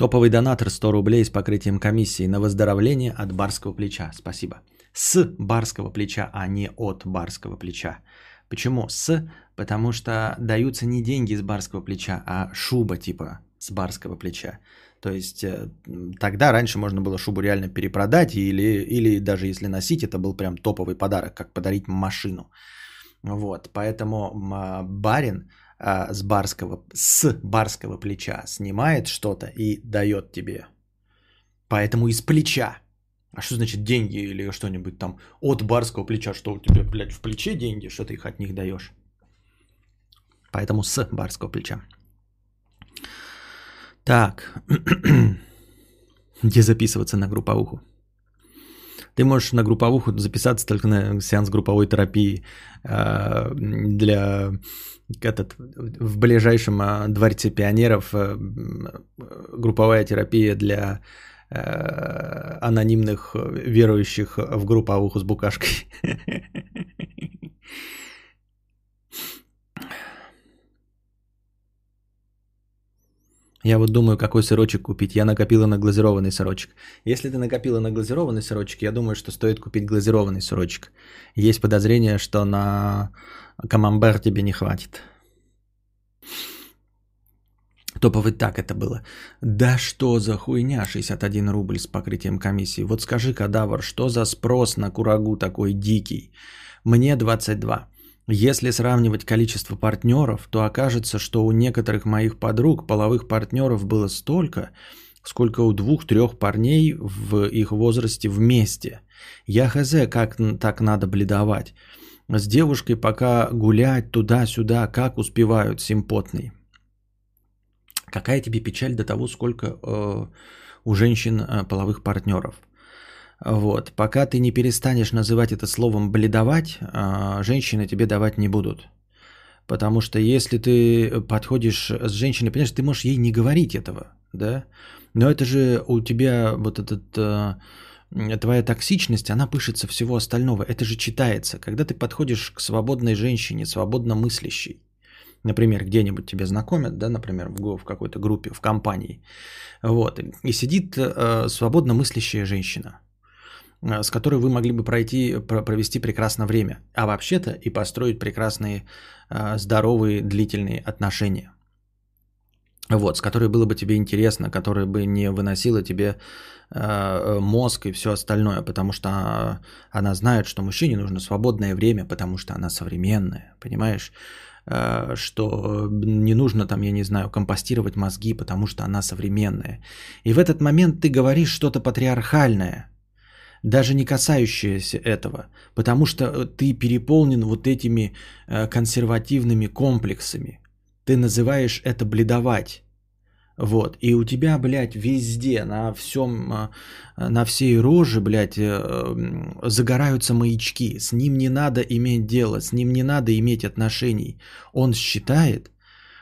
Топовый донатор 100 рублей с покрытием комиссии на выздоровление от барского плеча. Спасибо. С барского плеча, а не от барского плеча. Почему с? Потому что даются не деньги с барского плеча, а шуба типа с барского плеча. То есть э, тогда раньше можно было шубу реально перепродать или, или даже если носить, это был прям топовый подарок, как подарить машину. Вот, поэтому барин а, с барского, с барского плеча снимает что-то и дает тебе. Поэтому из плеча. А что значит деньги или что-нибудь там от барского плеча? Что у тебя, блядь, в плече деньги, что ты их от них даешь? Поэтому с барского плеча. Так. [CLEARS THROAT] Где записываться на групповуху? Ты можешь на групповуху записаться только на сеанс групповой терапии э, для этот, в ближайшем э, дворце пионеров э, групповая терапия для анонимных верующих в групповуху с букашкой. [LAUGHS] Я вот думаю, какой сырочек купить. Я накопила на глазированный сырочек. Если ты накопила на глазированный сырочек, я думаю, что стоит купить глазированный сырочек. Есть подозрение, что на камамбер тебе не хватит. Топовый так это было. Да что за хуйня 61 рубль с покрытием комиссии. Вот скажи, кадавр, что за спрос на курагу такой дикий? Мне 22. Если сравнивать количество партнеров, то окажется, что у некоторых моих подруг половых партнеров было столько, сколько у двух-трех парней в их возрасте вместе. Я хз, как так надо бледовать. С девушкой пока гулять туда-сюда, как успевают симпотные. Какая тебе печаль до того, сколько э, у женщин э, половых партнеров? Вот. Пока ты не перестанешь называть это словом бледовать, а, женщины тебе давать не будут. Потому что если ты подходишь с женщиной, понимаешь, ты можешь ей не говорить этого, да? Но это же у тебя вот этот а, твоя токсичность, она пышется всего остального. Это же читается. Когда ты подходишь к свободной женщине, свободно мыслящей, например, где-нибудь тебе знакомят, да, например, в, в какой-то группе, в компании, вот, и сидит э, свободно мыслящая женщина, с которой вы могли бы пройти, провести прекрасное время, а вообще-то и построить прекрасные, э, здоровые, длительные отношения. Вот, с которой было бы тебе интересно, которая бы не выносила тебе э, мозг и все остальное, потому что она знает, что мужчине нужно свободное время, потому что она современная, понимаешь? Э, что не нужно там, я не знаю, компостировать мозги, потому что она современная. И в этот момент ты говоришь что-то патриархальное, даже не касающееся этого, потому что э, ты переполнен вот этими э, консервативными комплексами. Ты называешь это бледовать. Вот. И у тебя, блядь, везде, на всем, а, на всей роже, блядь, э, загораются маячки. С ним не надо иметь дело, с ним не надо иметь отношений. Он считает,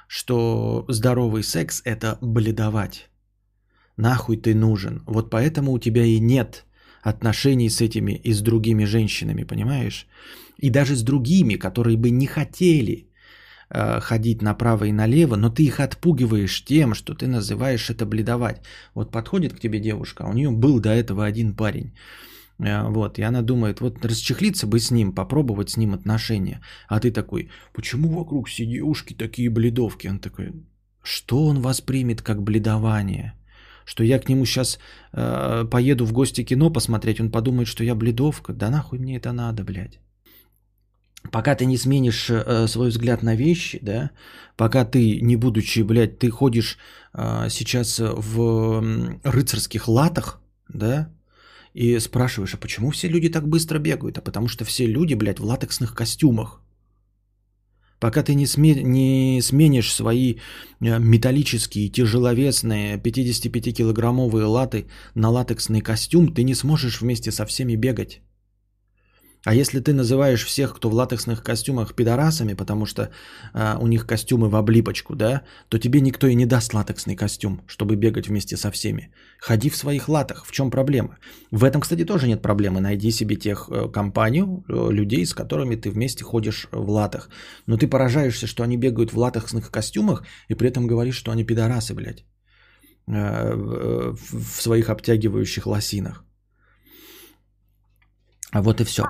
что здоровый секс – это бледовать. Нахуй ты нужен. Вот поэтому у тебя и нет отношений с этими и с другими женщинами, понимаешь? И даже с другими, которые бы не хотели Э, ходить направо и налево, но ты их отпугиваешь тем, что ты называешь это бледовать. Вот подходит к тебе девушка, у нее был до этого один парень. Э, вот, и она думает, вот расчехлиться бы с ним, попробовать с ним отношения. А ты такой, почему вокруг все девушки такие бледовки? Он такой, что он воспримет как бледование? Что я к нему сейчас э, поеду в гости кино посмотреть, он подумает, что я бледовка. Да нахуй мне это надо, блядь пока ты не сменишь э, свой взгляд на вещи, да, пока ты, не будучи, блядь, ты ходишь э, сейчас в рыцарских латах, да, и спрашиваешь, а почему все люди так быстро бегают? А потому что все люди, блядь, в латексных костюмах. Пока ты не, сме, не сменишь свои э, металлические, тяжеловесные 55-килограммовые латы на латексный костюм, ты не сможешь вместе со всеми бегать. А если ты называешь всех, кто в латексных костюмах, пидорасами, потому что а, у них костюмы в облипочку, да, то тебе никто и не даст латексный костюм, чтобы бегать вместе со всеми. Ходи в своих латах. В чем проблема? В этом, кстати, тоже нет проблемы. Найди себе тех э, компанию, э, людей, с которыми ты вместе ходишь в латах. Но ты поражаешься, что они бегают в латексных костюмах, и при этом говоришь, что они пидорасы, блядь, э, в своих обтягивающих лосинах. Вот и все.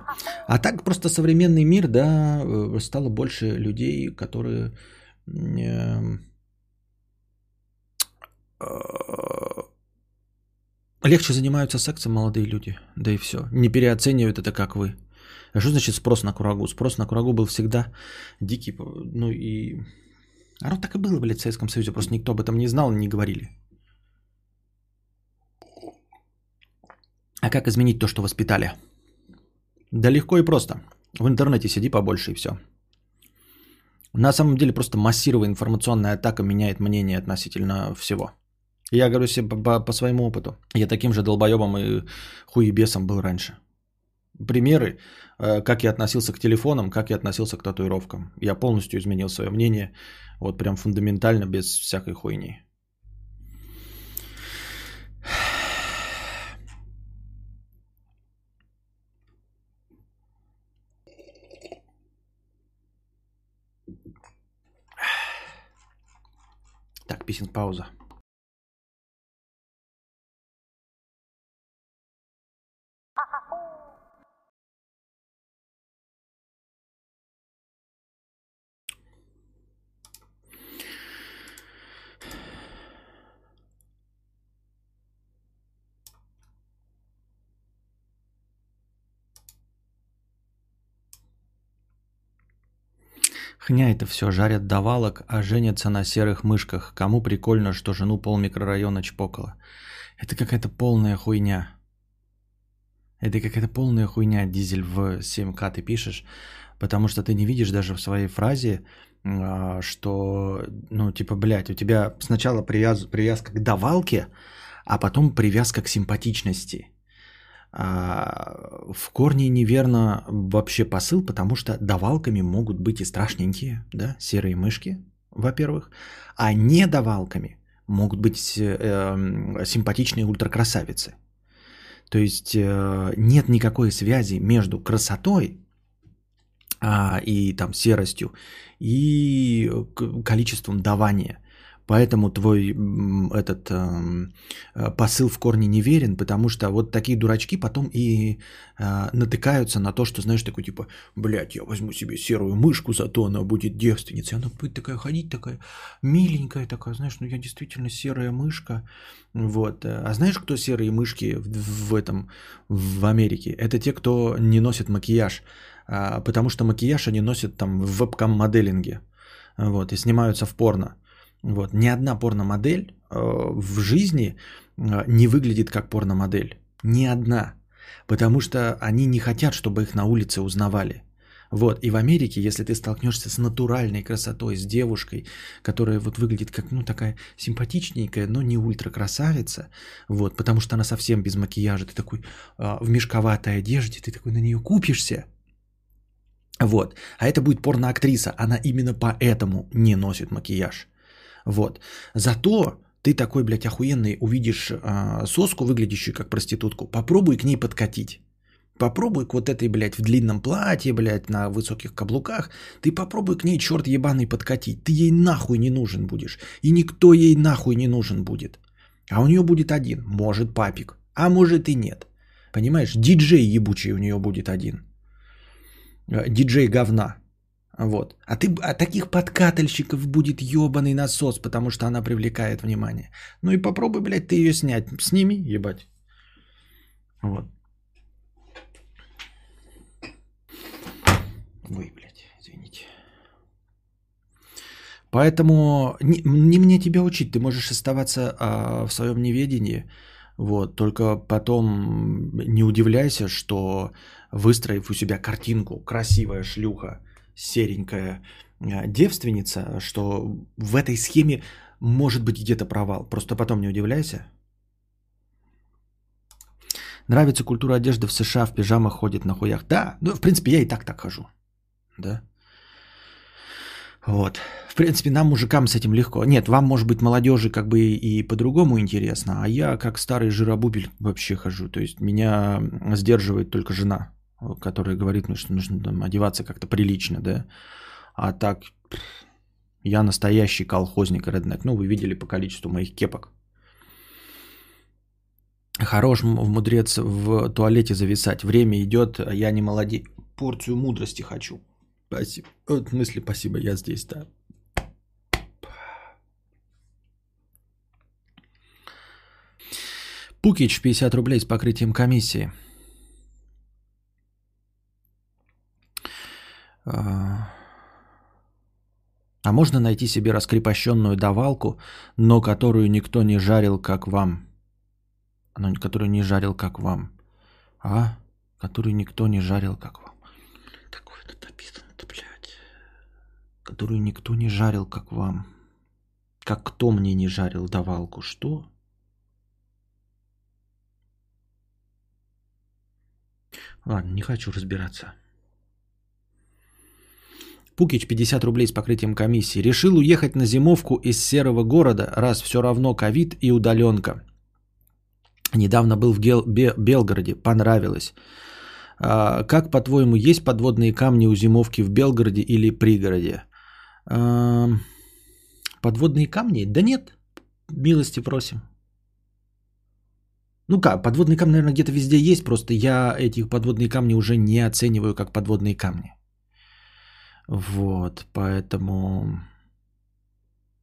А так просто современный мир, да, э, стало больше людей, которые э, легче занимаются сексом молодые люди, да и все. Не переоценивают это, как вы. А что значит спрос на курагу? Спрос на курагу был всегда дикий. Ну и... Оно так и было, в Советском Союзе. Просто никто об этом не знал, не говорили. А как изменить то, что воспитали? Да легко и просто. В интернете сиди побольше и все. На самом деле просто массировая информационная атака меняет мнение относительно всего. Я говорю себе по, по, по своему опыту. Я таким же долбоебом и хуебесом был раньше. Примеры, э, как я относился к телефонам, как я относился к татуировкам. Я полностью изменил свое мнение, вот прям фундаментально, без всякой хуйни. Так, писинг пауза. Хня это все, жарят давалок, а женятся на серых мышках. Кому прикольно, что жену пол микрорайона чпокала. Это какая-то полная хуйня. Это какая-то полная хуйня, Дизель, в 7К ты пишешь, потому что ты не видишь даже в своей фразе, а, что, ну, типа, блядь, у тебя сначала привяз, привязка к давалке, а потом привязка к симпатичности. А, в корне неверно вообще посыл, потому что давалками могут быть и страшненькие, да, серые мышки, во-первых, а не давалками могут быть э, симпатичные ультракрасавицы. То есть э, нет никакой связи между красотой а, и там серостью и количеством давания. Поэтому твой этот э, посыл в корне неверен, потому что вот такие дурачки потом и э, натыкаются на то, что, знаешь, такой типа, блядь, я возьму себе серую мышку, зато она будет девственницей. Она будет такая ходить, такая миленькая, такая, знаешь, ну я действительно серая мышка. Вот. А знаешь, кто серые мышки в, в этом, в Америке? Это те, кто не носит макияж, а, потому что макияж они носят там в вебкам-моделинге. Вот, и снимаются в порно. Вот. Ни одна порномодель э, в жизни э, не выглядит как порномодель. Ни одна. Потому что они не хотят, чтобы их на улице узнавали. Вот, и в Америке, если ты столкнешься с натуральной красотой, с девушкой, которая вот выглядит как, ну, такая симпатичненькая, но не ультра красавица, вот, потому что она совсем без макияжа, ты такой э, в мешковатой одежде, ты такой на нее купишься, вот, а это будет порноактриса, она именно поэтому не носит макияж. Вот. Зато ты такой, блядь, охуенный, увидишь э, соску, выглядящую как проститутку, попробуй к ней подкатить. Попробуй к вот этой, блядь, в длинном платье, блядь, на высоких каблуках, ты попробуй к ней, черт ебаный, подкатить. Ты ей нахуй не нужен будешь. И никто ей нахуй не нужен будет. А у нее будет один, может папик, а может и нет. Понимаешь, диджей ебучий у нее будет один. Э, диджей говна. Вот. А, ты, а таких подкатальщиков будет ебаный насос, потому что она привлекает внимание. Ну и попробуй, блядь, ты ее снять. Сними, ебать. Вот. Ой, блядь, извините. Поэтому не, не мне тебя учить, ты можешь оставаться а, в своем неведении. Вот, только потом не удивляйся, что выстроив у себя картинку, красивая шлюха, серенькая э, девственница, что в этой схеме может быть где-то провал. Просто потом не удивляйся. Нравится культура одежды в США, в пижамах ходит на хуях. Да, ну, в принципе, я и так так хожу. Да. Вот. В принципе, нам, мужикам, с этим легко. Нет, вам, может быть, молодежи как бы и по-другому интересно, а я, как старый жиробубель, вообще хожу. То есть меня сдерживает только жена который говорит, ну, что нужно там, одеваться как-то прилично, да. А так, я настоящий колхозник реднек. Ну, вы видели по количеству моих кепок. Хорош мудрец в туалете зависать. Время идет, а я не молодец. Порцию мудрости хочу. Спасибо. В смысле, спасибо, я здесь, да. Пукич 50 рублей с покрытием комиссии. А, можно найти себе раскрепощенную давалку, но которую никто не жарил, как вам? Но которую не жарил, как вам. А? Которую никто не жарил, как вам. Такое тут написано-то, блядь. Которую никто не жарил, как вам. Как кто мне не жарил давалку? Что? Ладно, не хочу разбираться. Пукич 50 рублей с покрытием комиссии. Решил уехать на зимовку из серого города, раз все равно ковид и удаленка. Недавно был в Гел- Бе- Белгороде, понравилось. А, как, по-твоему, есть подводные камни у зимовки в Белгороде или пригороде? А, подводные камни? Да нет, милости просим. Ну как, подводные камни, наверное, где-то везде есть, просто я эти подводные камни уже не оцениваю как подводные камни. Вот, поэтому...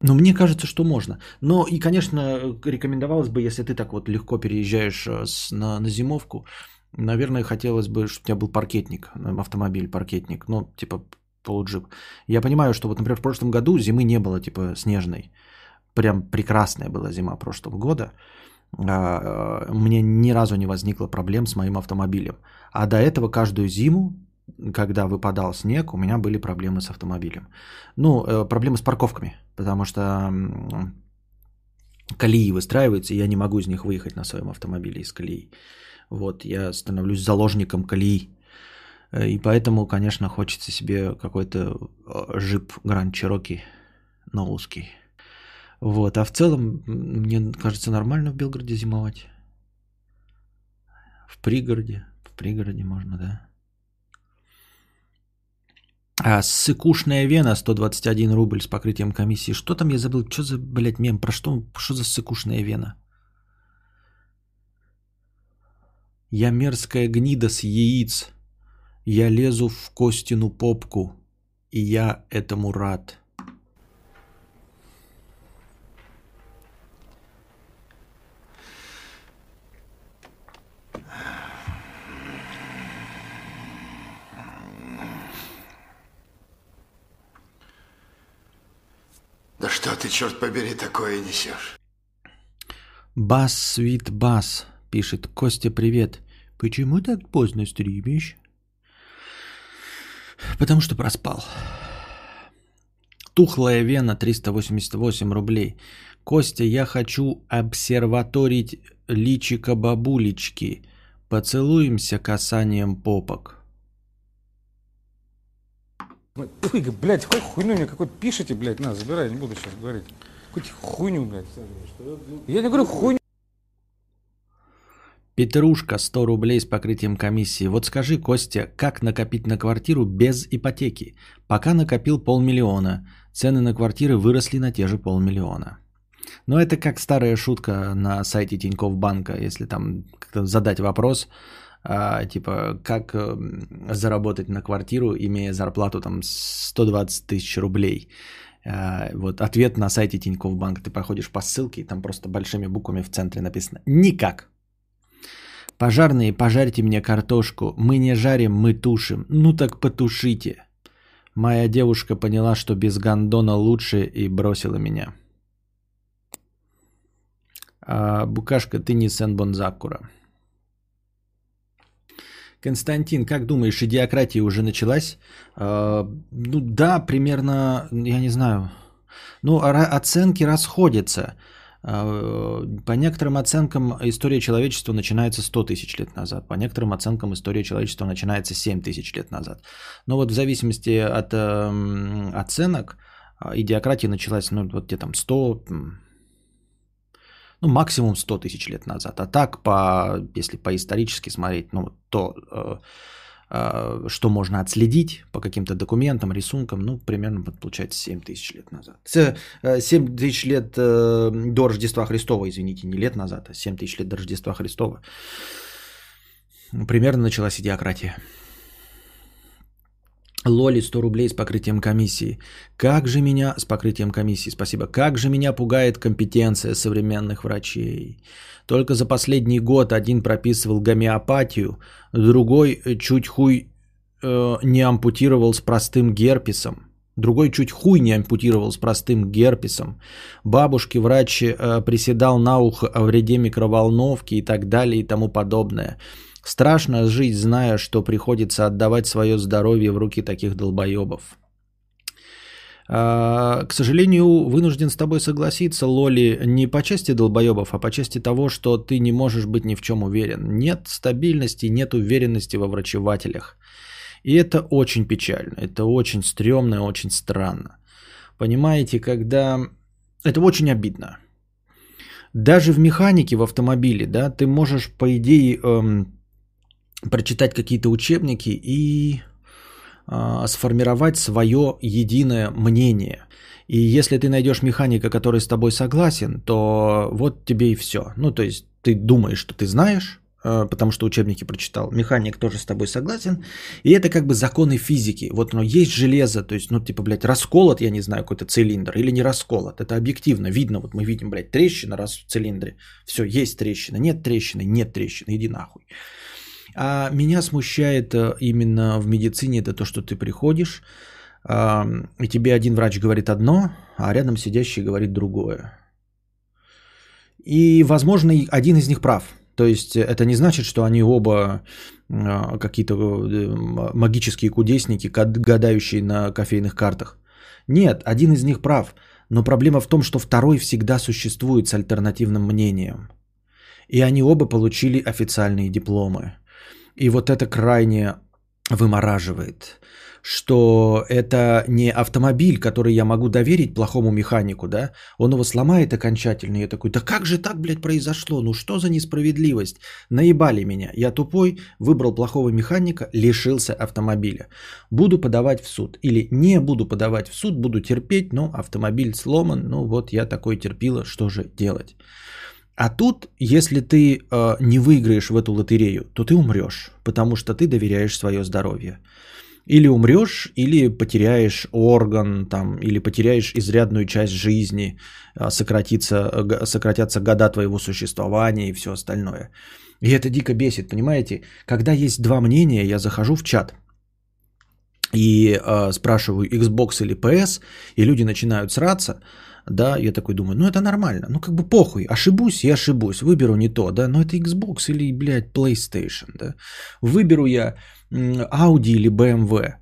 Ну, мне кажется, что можно. Но и, конечно, рекомендовалось бы, если ты так вот легко переезжаешь э, с, на, на зимовку, наверное, хотелось бы, чтобы у тебя был паркетник, автомобиль, паркетник, ну, типа полуджип. Я понимаю, что вот, например, в прошлом году зимы не было, типа, снежной. Прям прекрасная была зима прошлого года. А, у меня ни разу не возникло проблем с моим автомобилем. А до этого каждую зиму когда выпадал снег, у меня были проблемы с автомобилем. Ну, э, проблемы с парковками, потому что колеи выстраиваются, и я не могу из них выехать на своем автомобиле из колеи. Вот, я становлюсь заложником колеи. Э, и поэтому, конечно, хочется себе какой-то э, жип Гранд Чироки ноузский. Вот, а в целом, мне кажется, нормально в Белгороде зимовать. В пригороде, в пригороде можно, да. А сыкушная вена 121 рубль с покрытием комиссии. Что там я забыл? Что за, блядь, мем? Про что? Что за сыкушная вена? Я мерзкая гнида с яиц. Я лезу в Костину попку. И я этому рад. Да что ты, черт побери, такое несешь? Бас, свит, бас, пишет Костя, привет. Почему так поздно стримишь? Потому что проспал. Тухлая вена 388 рублей. Костя, я хочу обсерваторить личика бабулечки. Поцелуемся касанием попок. Ой, блядь, какой хуйню мне какой-то пишите, блядь, на, забирай, не буду сейчас говорить. Какую-то хуйню, блядь. Я не говорю хуйню. Петрушка, 100 рублей с покрытием комиссии. Вот скажи, Костя, как накопить на квартиру без ипотеки? Пока накопил полмиллиона. Цены на квартиры выросли на те же полмиллиона. Но это как старая шутка на сайте Тинькофф Банка, если там задать вопрос, а, типа, как э, заработать на квартиру, имея зарплату там 120 тысяч рублей. А, вот ответ на сайте Тинькофф Банк. Ты проходишь по ссылке, и там просто большими буквами в центре написано «Никак». Пожарные, пожарьте мне картошку. Мы не жарим, мы тушим. Ну так потушите. Моя девушка поняла, что без гондона лучше и бросила меня. А, Букашка, ты не Сен Бонзакура. Константин, как думаешь, идиократия уже началась? А, ну да, примерно, я не знаю. Ну, оценки расходятся. А, по некоторым оценкам история человечества начинается 100 тысяч лет назад, по некоторым оценкам история человечества начинается 7 тысяч лет назад. Но вот в зависимости от э, оценок а, идиократия началась, ну вот где там 100, ну максимум 100 тысяч лет назад. А так, по, если по исторически смотреть, ну то... Э, а, что можно отследить по каким-то документам, рисункам, ну, примерно получается 7 тысяч лет назад. 7 э, тысяч лет э, до Рождества Христова, извините, не лет назад, а 7 тысяч лет до Рождества Христова. Примерно началась идиократия. Лоли 100 рублей с покрытием комиссии. Как же меня, с покрытием комиссии, спасибо, как же меня пугает компетенция современных врачей. Только за последний год один прописывал гомеопатию, другой чуть хуй э, не ампутировал с простым герпесом. Другой чуть хуй не ампутировал с простым герпесом. Бабушке врач э, приседал на ухо о вреде микроволновки и так далее и тому подобное. Страшно жить, зная, что приходится отдавать свое здоровье в руки таких долбоебов. А, к сожалению, вынужден с тобой согласиться, Лоли, не по части долбоебов, а по части того, что ты не можешь быть ни в чем уверен. Нет стабильности, нет уверенности во врачевателях. И это очень печально, это очень стрёмно, очень странно. Понимаете, когда... Это очень обидно. Даже в механике, в автомобиле, да, ты можешь, по идее, эм, прочитать какие-то учебники и э, сформировать свое единое мнение. И если ты найдешь механика, который с тобой согласен, то вот тебе и все. Ну, то есть ты думаешь, что ты знаешь, э, потому что учебники прочитал. Механик тоже с тобой согласен. И это как бы законы физики. Вот но есть железо, то есть, ну, типа, блядь, расколот, я не знаю, какой-то цилиндр или не расколот. Это объективно видно. Вот мы видим, блядь, трещина раз в цилиндре. Все, есть трещина. Нет трещины, нет трещины. Иди нахуй. А меня смущает э, именно в медицине это то, что ты приходишь, и тебе один врач говорит одно, а рядом сидящий говорит другое. И, возможно, один из них прав. То есть это не значит, что они оба а, какие-то э, магические кудесники, гадающие на кофейных картах. Нет, один из них прав. Но проблема в том, что второй всегда существует с альтернативным мнением. И они оба получили официальные дипломы. И вот это крайне вымораживает, что это не автомобиль, который я могу доверить плохому механику, да, он его сломает окончательно, я такой, да как же так, блядь, произошло, ну что за несправедливость, наебали меня, я тупой, выбрал плохого механика, лишился автомобиля, буду подавать в суд, или не буду подавать в суд, буду терпеть, но автомобиль сломан, ну вот я такой терпила, что же делать. А тут, если ты э, не выиграешь в эту лотерею, то ты умрешь, потому что ты доверяешь свое здоровье. Или умрешь, или потеряешь орган, там, или потеряешь изрядную часть жизни, э, сократится, э, сократятся года твоего существования и все остальное. И это дико бесит, понимаете? Когда есть два мнения, я захожу в чат и э, спрашиваю Xbox или PS, и люди начинают сраться, да, я такой думаю, ну это нормально, ну как бы похуй, ошибусь и ошибусь, выберу не то, да, но это Xbox или, блядь, PlayStation, да, выберу я Audi или BMW,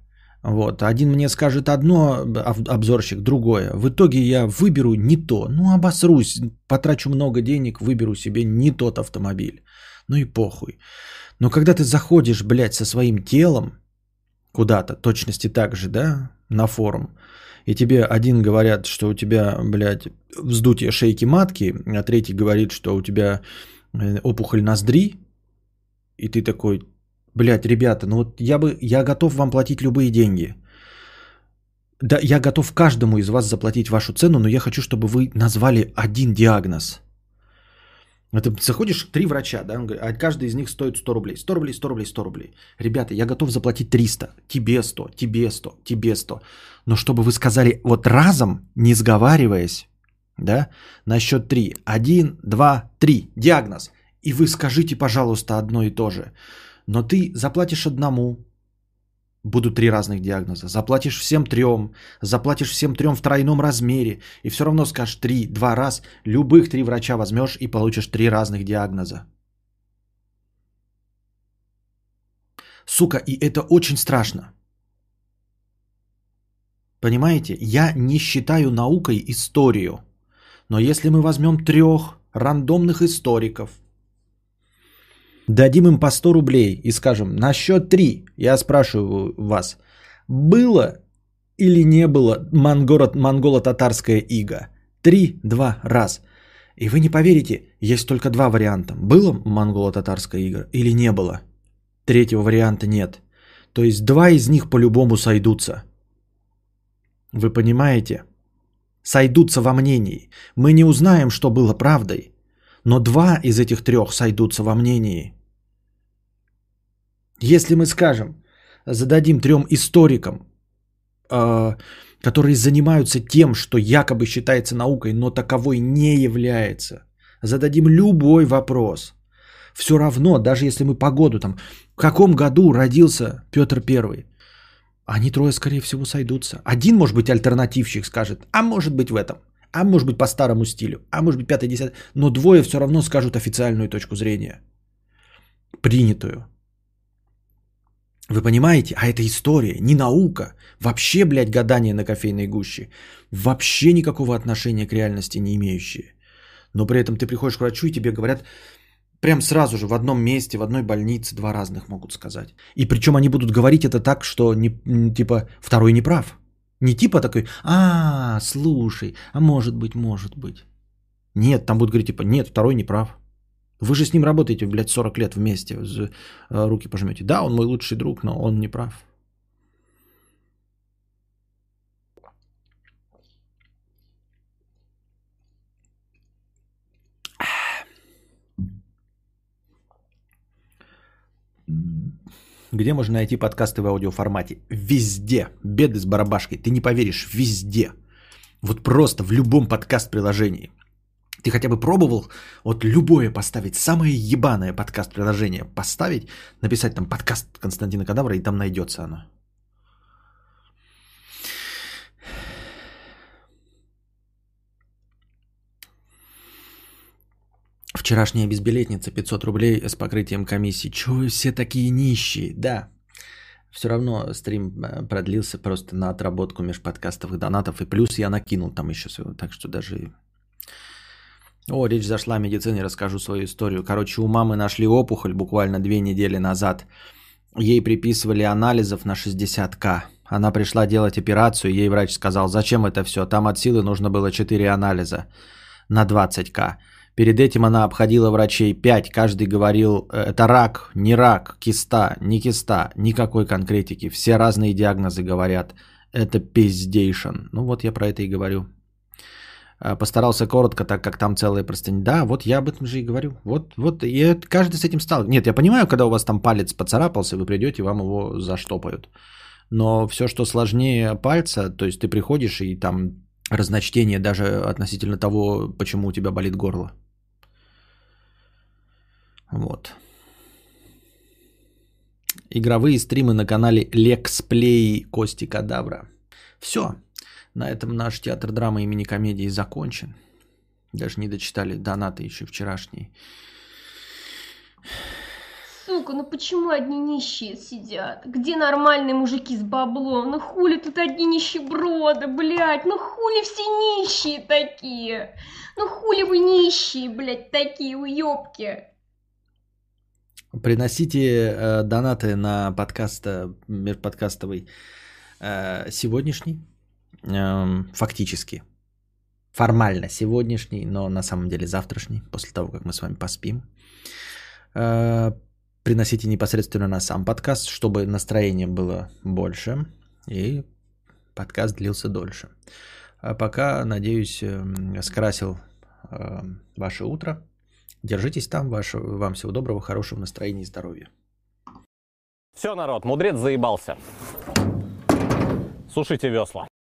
вот, один мне скажет одно, обзорщик, другое, в итоге я выберу не то, ну обосрусь, потрачу много денег, выберу себе не тот автомобиль, ну и похуй. Но когда ты заходишь, блядь, со своим телом куда-то, точности так же, да, на форум, и тебе один говорят, что у тебя, блядь, вздутие шейки матки, а третий говорит, что у тебя э, опухоль ноздри, и ты такой, блядь, ребята, ну вот я бы, я готов вам платить любые деньги. Да, я готов каждому из вас заплатить вашу цену, но я хочу, чтобы вы назвали один диагноз. Это заходишь, три врача, да, а каждый из них стоит 100 рублей. 100 рублей, 100 рублей, 100 рублей. Ребята, я готов заплатить 300, тебе 100, тебе 100, тебе 100. Но чтобы вы сказали вот разом, не сговариваясь, да, на счет 3. 1, 2, 3. Диагноз. И вы скажите, пожалуйста, одно и то же. Но ты заплатишь одному, будут три разных диагноза. Заплатишь всем трем, заплатишь всем трем в тройном размере, и все равно скажешь три, два раз, любых три врача возьмешь и получишь три разных диагноза. Сука, и это очень страшно. Понимаете, я не считаю наукой историю. Но если мы возьмем трех рандомных историков, дадим им по 100 рублей и скажем, на счет 3, я спрашиваю вас, было или не было монголо-татарская ига? Три, два, раз. И вы не поверите, есть только два варианта. Было монголо-татарская ига или не было? Третьего варианта нет. То есть два из них по-любому сойдутся. Вы понимаете? Сойдутся во мнении. Мы не узнаем, что было правдой, но два из этих трех сойдутся во мнении. Если мы скажем, зададим трем историкам, э, которые занимаются тем, что якобы считается наукой, но таковой не является, зададим любой вопрос, все равно, даже если мы погоду там, в каком году родился Петр Первый, они трое, скорее всего, сойдутся. Один, может быть, альтернативщик скажет, а может быть в этом, а может быть по старому стилю, а может быть пятый, десятый. Но двое все равно скажут официальную точку зрения. Принятую. Вы понимаете? А это история, не наука. Вообще, блядь, гадание на кофейной гуще. Вообще никакого отношения к реальности не имеющие. Но при этом ты приходишь к врачу и тебе говорят, Прям сразу же в одном месте, в одной больнице два разных могут сказать. И причем они будут говорить это так, что не, типа второй не прав. Не типа такой, а, слушай, а может быть, может быть. Нет, там будут говорить типа, нет, второй не прав. Вы же с ним работаете, блядь, 40 лет вместе, э, руки пожмете. Да, он мой лучший друг, но он не прав. Где можно найти подкасты в аудиоформате? Везде. Беды с барабашкой. Ты не поверишь, везде. Вот просто в любом подкаст-приложении. Ты хотя бы пробовал вот любое поставить, самое ебаное подкаст-приложение поставить, написать там подкаст Константина Кадавра, и там найдется оно. Вчерашняя безбилетница 500 рублей с покрытием комиссии. Чего вы все такие нищие? Да. Все равно стрим э, продлился просто на отработку межподкастовых донатов. И плюс я накинул там еще всего. Так что даже О, речь зашла о медицине, расскажу свою историю. Короче, у мамы нашли опухоль буквально две недели назад. Ей приписывали анализов на 60к. Она пришла делать операцию, ей врач сказал, зачем это все? Там от силы нужно было 4 анализа на 20к. Перед этим она обходила врачей 5, каждый говорил, это рак, не рак, киста, не киста, никакой конкретики. Все разные диагнозы говорят, это пиздейшн. Ну вот я про это и говорю. А, Постарался коротко, так как там целые простыни. Да, вот я об этом же и говорю. Вот, вот, и каждый с этим стал. Нет, я понимаю, когда у вас там палец поцарапался, вы придете, вам его заштопают. Но все, что сложнее пальца, то есть ты приходишь и там разночтение даже относительно того, почему у тебя болит горло. Вот. Игровые стримы на канале Lexplay Кости Кадавра. Все. На этом наш театр драмы имени комедии закончен. Даже не дочитали донаты еще вчерашние. Сука, ну почему одни нищие сидят? Где нормальные мужики с баблом? Ну хули тут одни нищеброды, блядь? Ну хули все нищие такие? Ну хули вы нищие, блядь, такие уёбки? Приносите э, донаты на подкаст, э, межподкастовый э, сегодняшний, эм, фактически. Формально сегодняшний, но на самом деле завтрашний, после того, как мы с вами поспим. Э, приносите непосредственно на сам подкаст, чтобы настроение было больше и подкаст длился дольше. А пока, надеюсь, эм, скрасил э, ваше утро. Держитесь там, ваше, вам всего доброго, хорошего настроения и здоровья. Все, народ, мудрец заебался. Сушите весла.